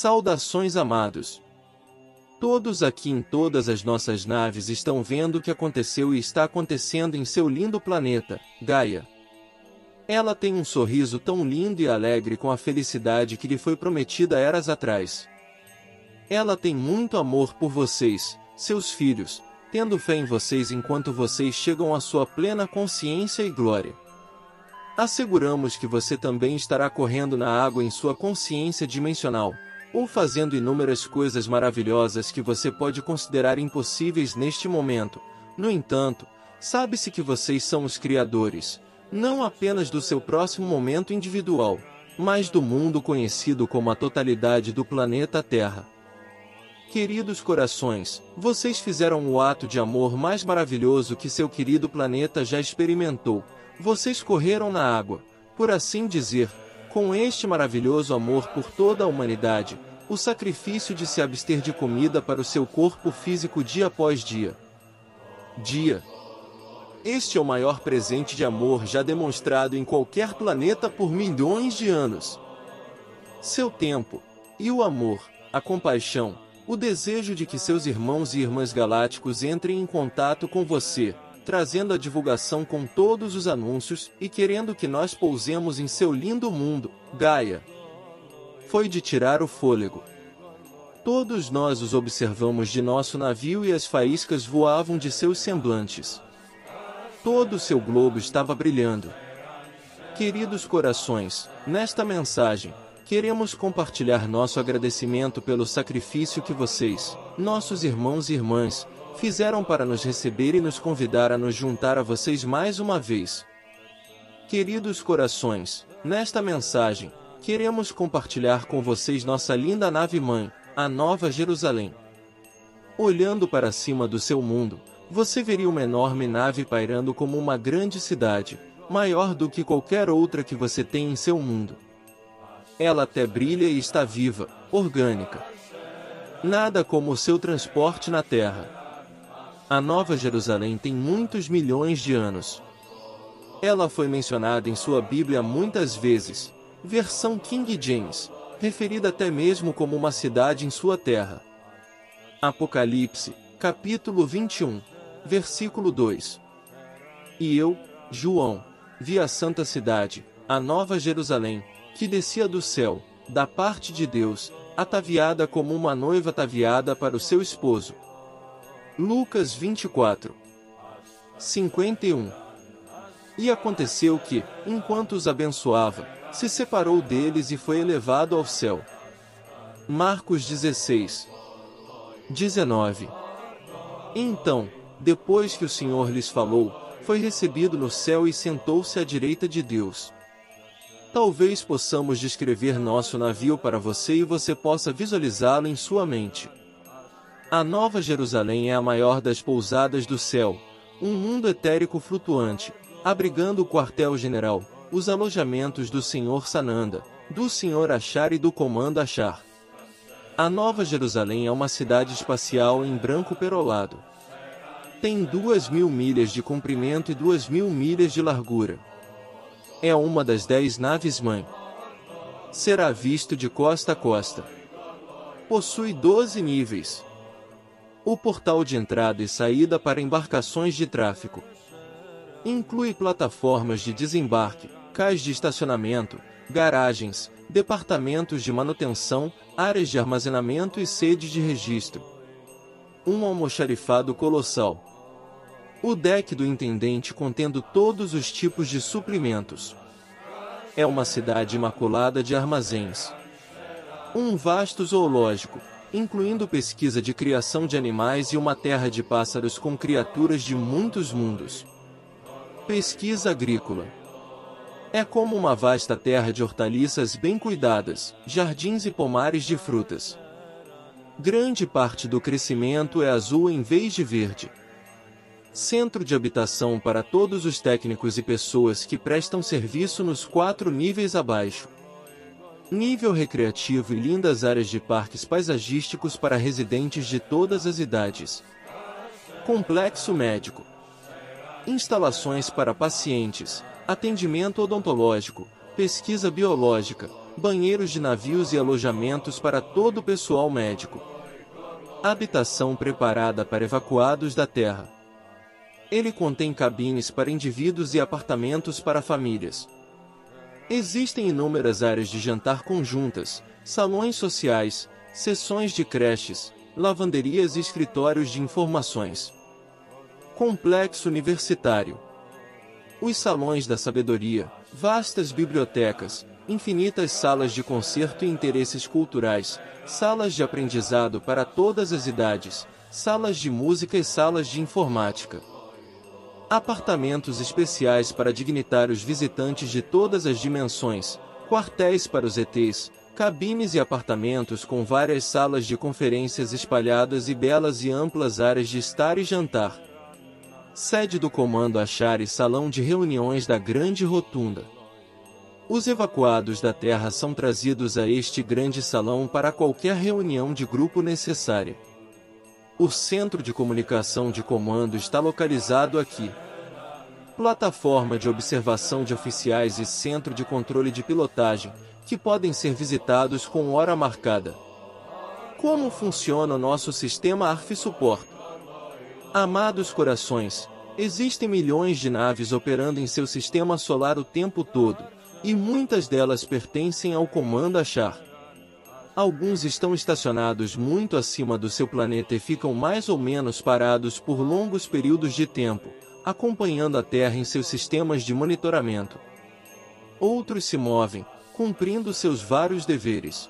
Saudações amados. Todos aqui em todas as nossas naves estão vendo o que aconteceu e está acontecendo em seu lindo planeta, Gaia. Ela tem um sorriso tão lindo e alegre com a felicidade que lhe foi prometida eras atrás. Ela tem muito amor por vocês, seus filhos, tendo fé em vocês enquanto vocês chegam à sua plena consciência e glória. Asseguramos que você também estará correndo na água em sua consciência dimensional, ou fazendo inúmeras coisas maravilhosas que você pode considerar impossíveis neste momento. No entanto, sabe-se que vocês são os criadores, não apenas do seu próximo momento individual, mas do mundo conhecido como a totalidade do planeta Terra. Queridos corações, vocês fizeram o ato de amor mais maravilhoso que seu querido planeta já experimentou. Vocês correram na água, por assim dizer, com este maravilhoso amor por toda a humanidade, o sacrifício de se abster de comida para o seu corpo físico dia após dia. Dia. Este é o maior presente de amor já demonstrado em qualquer planeta por milhões de anos. Seu tempo, e o amor, a compaixão, o desejo de que seus irmãos e irmãs galácticos entrem em contato com você, trazendo a divulgação com todos os anúncios e querendo que nós pousemos em seu lindo mundo, Gaia. Foi de tirar o fôlego. Todos nós os observamos de nosso navio e as faíscas voavam de seus semblantes. Todo o seu globo estava brilhando. Queridos corações, nesta mensagem, queremos compartilhar nosso agradecimento pelo sacrifício que vocês, nossos irmãos e irmãs, fizeram para nos receber e nos convidar a nos juntar a vocês mais uma vez. Queridos corações, nesta mensagem, queremos compartilhar com vocês nossa linda nave-mãe, a Nova Jerusalém. Olhando para cima do seu mundo, você veria uma enorme nave pairando como uma grande cidade, maior do que qualquer outra que você tem em seu mundo. Ela até brilha e está viva, orgânica. Nada como o seu transporte na Terra. A Nova Jerusalém tem muitos milhões de anos. Ela foi mencionada em sua Bíblia muitas vezes, versão King James, referida até mesmo como uma cidade em sua terra. Apocalipse, capítulo 21, versículo 2. E eu, João, vi a santa cidade, a Nova Jerusalém, que descia do céu, da parte de Deus, ataviada como uma noiva ataviada para o seu esposo. Lucas 24, 51 E aconteceu que, enquanto os abençoava, se separou deles e foi elevado ao céu. Marcos 16, 19 Então, depois que o Senhor lhes falou, foi recebido no céu e sentou-se à direita de Deus. Talvez possamos descrever nosso navio para você e você possa visualizá-lo em sua mente. A Nova Jerusalém é a maior das pousadas do céu, um mundo etérico flutuante, abrigando o quartel-general, os alojamentos do Senhor Sananda, do Senhor Achar e do Comando Achar. A Nova Jerusalém é uma cidade espacial em branco perolado. Tem duas mil milhas de comprimento e duas mil milhas de largura. É uma das dez naves-mãe. Será visto de costa a costa. Possui doze níveis o portal de entrada e saída para embarcações de tráfego. Inclui plataformas de desembarque, cais de estacionamento, garagens, departamentos de manutenção, áreas de armazenamento e sedes de registro. Um almoxarifado colossal. O deck do intendente contendo todos os tipos de suprimentos. É uma cidade imaculada de armazéns. Um vasto zoológico, incluindo pesquisa de criação de animais e uma terra de pássaros com criaturas de muitos mundos. Pesquisa agrícola. É como uma vasta terra de hortaliças bem cuidadas, jardins e pomares de frutas. Grande parte do crescimento é azul em vez de verde. Centro de habitação para todos os técnicos e pessoas que prestam serviço nos quatro níveis abaixo nível recreativo e lindas áreas de parques paisagísticos para residentes de todas as idades. Complexo médico. Instalações para pacientes, atendimento odontológico, pesquisa biológica, banheiros de navios e alojamentos para todo o pessoal médico. Habitação preparada para evacuados da Terra. Ele contém cabines para indivíduos e apartamentos para famílias. Existem inúmeras áreas de jantar conjuntas, salões sociais, sessões de creches, lavanderias e escritórios de informações. Complexo universitário. Os salões da sabedoria, vastas bibliotecas, infinitas salas de concerto e interesses culturais, salas de aprendizado para todas as idades, salas de música e salas de informática. Apartamentos especiais para dignitários visitantes de todas as dimensões, quartéis para os ETs, cabines e apartamentos com várias salas de conferências espalhadas e belas e amplas áreas de estar e jantar. Sede do Comando Achar e Salão de Reuniões da Grande Rotunda. Os evacuados da Terra são trazidos a este grande salão para qualquer reunião de grupo necessária. O centro de comunicação de comando está localizado aqui. Plataforma de observação de oficiais e centro de controle de pilotagem, que podem ser visitados com hora marcada. Como funciona o nosso sistema ARF Support? Amados corações, existem milhões de naves operando em seu sistema solar o tempo todo e muitas delas pertencem ao Comando Achar. Alguns estão estacionados muito acima do seu planeta e ficam mais ou menos parados por longos períodos de tempo, acompanhando a Terra em seus sistemas de monitoramento. Outros se movem, cumprindo seus vários deveres.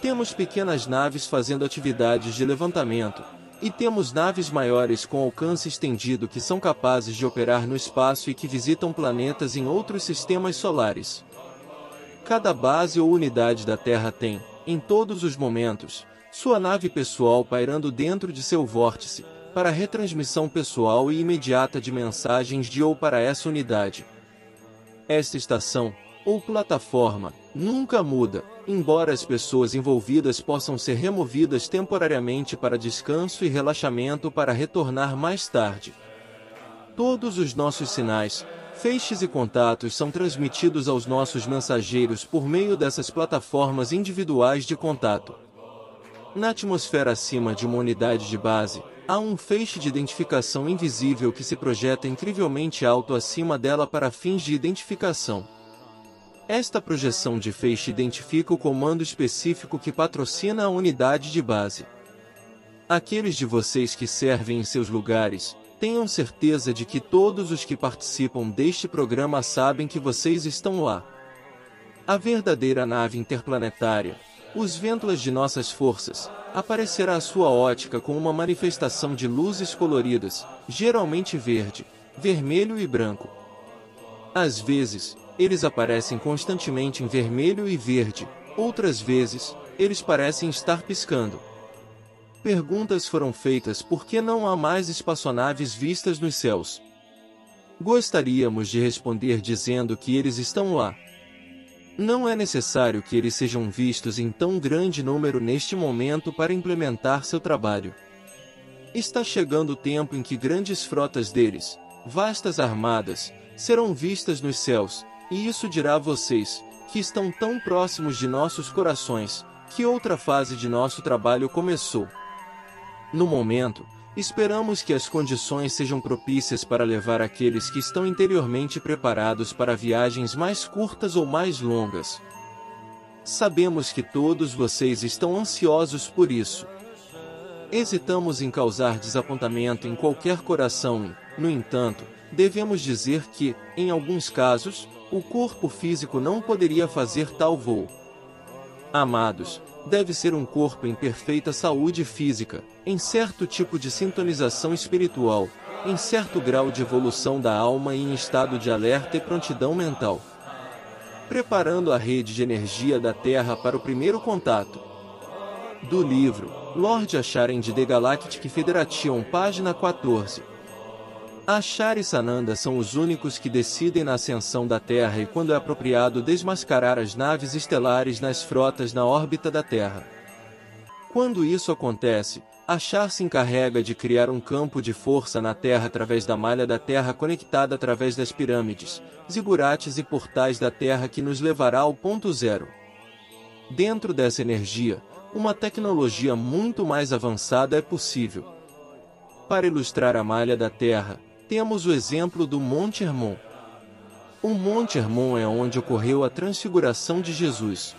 Temos pequenas naves fazendo atividades de levantamento, e temos naves maiores com alcance estendido que são capazes de operar no espaço e que visitam planetas em outros sistemas solares. Cada base ou unidade da Terra tem, em todos os momentos, sua nave pessoal pairando dentro de seu vórtice, para retransmissão pessoal e imediata de mensagens de ou para essa unidade. Esta estação, ou plataforma, nunca muda, embora as pessoas envolvidas possam ser removidas temporariamente para descanso e relaxamento para retornar mais tarde. Todos os nossos sinais, feixes e contatos são transmitidos aos nossos mensageiros por meio dessas plataformas individuais de contato. Na atmosfera acima de uma unidade de base, há um feixe de identificação invisível que se projeta incrivelmente alto acima dela para fins de identificação. Esta projeção de feixe identifica o comando específico que patrocina a unidade de base. Aqueles de vocês que servem em seus lugares, tenham certeza de que todos os que participam deste programa sabem que vocês estão lá. A verdadeira nave interplanetária, os ventlas de nossas forças, aparecerá à sua ótica com uma manifestação de luzes coloridas, geralmente verde, vermelho e branco. Às vezes, eles aparecem constantemente em vermelho e verde, outras vezes, eles parecem estar piscando. Perguntas foram feitas por que não há mais espaçonaves vistas nos céus. Gostaríamos de responder dizendo que eles estão lá. Não é necessário que eles sejam vistos em tão grande número neste momento para implementar seu trabalho. Está chegando o tempo em que grandes frotas deles, vastas armadas, serão vistas nos céus, e isso dirá a vocês, que estão tão próximos de nossos corações, que outra fase de nosso trabalho começou. No momento, esperamos que as condições sejam propícias para levar aqueles que estão interiormente preparados para viagens mais curtas ou mais longas. Sabemos que todos vocês estão ansiosos por isso. Hesitamos em causar desapontamento em qualquer coração e, no entanto, devemos dizer que, em alguns casos, o corpo físico não poderia fazer tal voo. Amados, deve ser um corpo em perfeita saúde física, em certo tipo de sintonização espiritual, em certo grau de evolução da alma e em estado de alerta e prontidão mental. Preparando a rede de energia da Terra para o primeiro contato. Do livro Lord Acharem de The Galactic Federation, página 14. Ashar e Sananda são os únicos que decidem na ascensão da Terra e quando é apropriado desmascarar as naves estelares nas frotas na órbita da Terra. Quando isso acontece, Achar se encarrega de criar um campo de força na Terra através da malha da Terra conectada através das pirâmides, zigurates e portais da Terra que nos levará ao ponto zero. Dentro dessa energia, uma tecnologia muito mais avançada é possível. Para ilustrar a malha da Terra, temos o exemplo do Monte Hermon. O Monte Hermon é onde ocorreu a transfiguração de Jesus.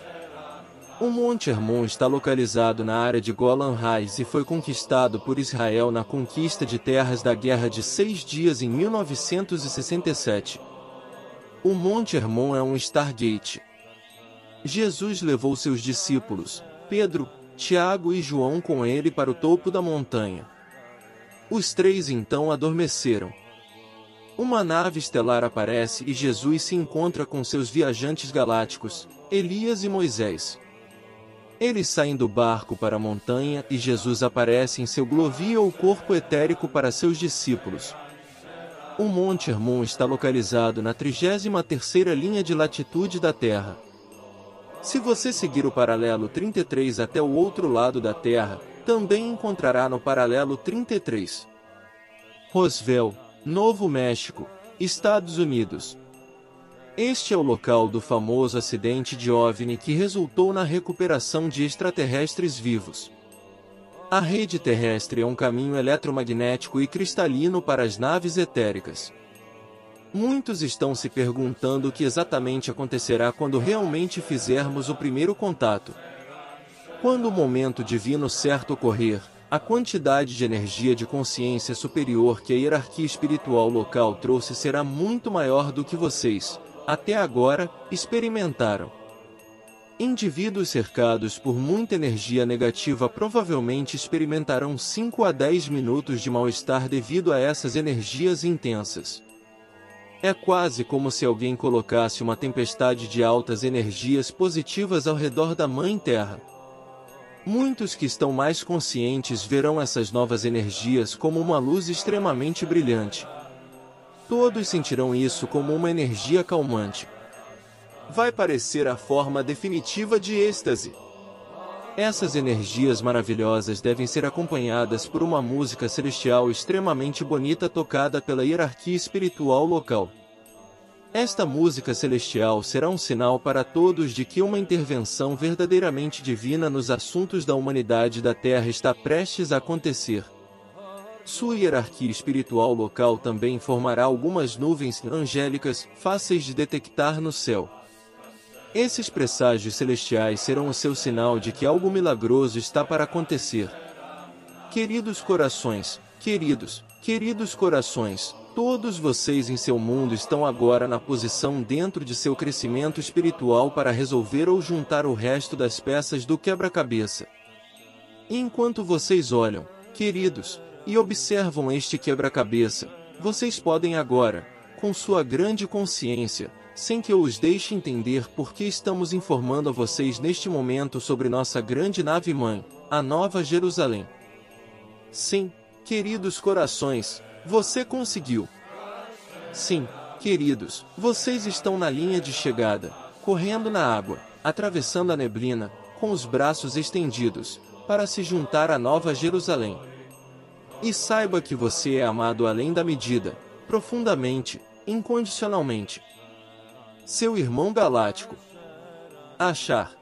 O Monte Hermon está localizado na área de Golan Heights e foi conquistado por Israel na conquista de terras da Guerra de Seis Dias em 1967. O Monte Hermon é um Stargate. Jesus levou seus discípulos, Pedro, Tiago e João com ele para o topo da montanha. Os três então adormeceram. Uma nave estelar aparece e Jesus se encontra com seus viajantes galácticos, Elias e Moisés. Eles saem do barco para a montanha e Jesus aparece em seu glóvio ou corpo etérico para seus discípulos. O Monte Hermon está localizado na 33ª linha de latitude da Terra. Se você seguir o paralelo 33 até o outro lado da Terra, também encontrará no paralelo 33. Roswell, Novo México, Estados Unidos. Este é o local do famoso acidente de OVNI que resultou na recuperação de extraterrestres vivos. A rede terrestre é um caminho eletromagnético e cristalino para as naves etéricas. Muitos estão se perguntando o que exatamente acontecerá quando realmente fizermos o primeiro contato. Quando o momento divino certo ocorrer, a quantidade de energia de consciência superior que a hierarquia espiritual local trouxe será muito maior do que vocês, até agora, experimentaram. Indivíduos cercados por muita energia negativa provavelmente experimentarão 5 a 10 minutos de mal-estar devido a essas energias intensas. É quase como se alguém colocasse uma tempestade de altas energias positivas ao redor da Mãe Terra. Muitos que estão mais conscientes verão essas novas energias como uma luz extremamente brilhante, Todos sentirão isso como uma energia calmante. Vai parecer a forma definitiva de êxtase. Essas energias maravilhosas devem ser acompanhadas por uma música celestial extremamente bonita tocada pela hierarquia espiritual local. Esta música celestial será um sinal para todos de que uma intervenção verdadeiramente divina nos assuntos da humanidade da Terra está prestes a acontecer. Sua hierarquia espiritual local também formará algumas nuvens angélicas, fáceis de detectar no céu. Esses presságios celestiais serão o seu sinal de que algo milagroso está para acontecer. Queridos corações, queridos, queridos corações, todos vocês em seu mundo estão agora na posição dentro de seu crescimento espiritual para resolver ou juntar o resto das peças do quebra-cabeça. Enquanto vocês olham, queridos, e observam este quebra-cabeça, vocês podem agora, com sua grande consciência, sem que eu os deixe entender por que estamos informando a vocês neste momento sobre nossa grande nave-mãe, a Nova Jerusalém. Sim, queridos corações, você conseguiu. Sim, queridos, vocês estão na linha de chegada, correndo na água, atravessando a neblina, com os braços estendidos, para se juntar à Nova Jerusalém. E saiba que você é amado além da medida, profundamente, incondicionalmente. Seu irmão galáctico. Achar.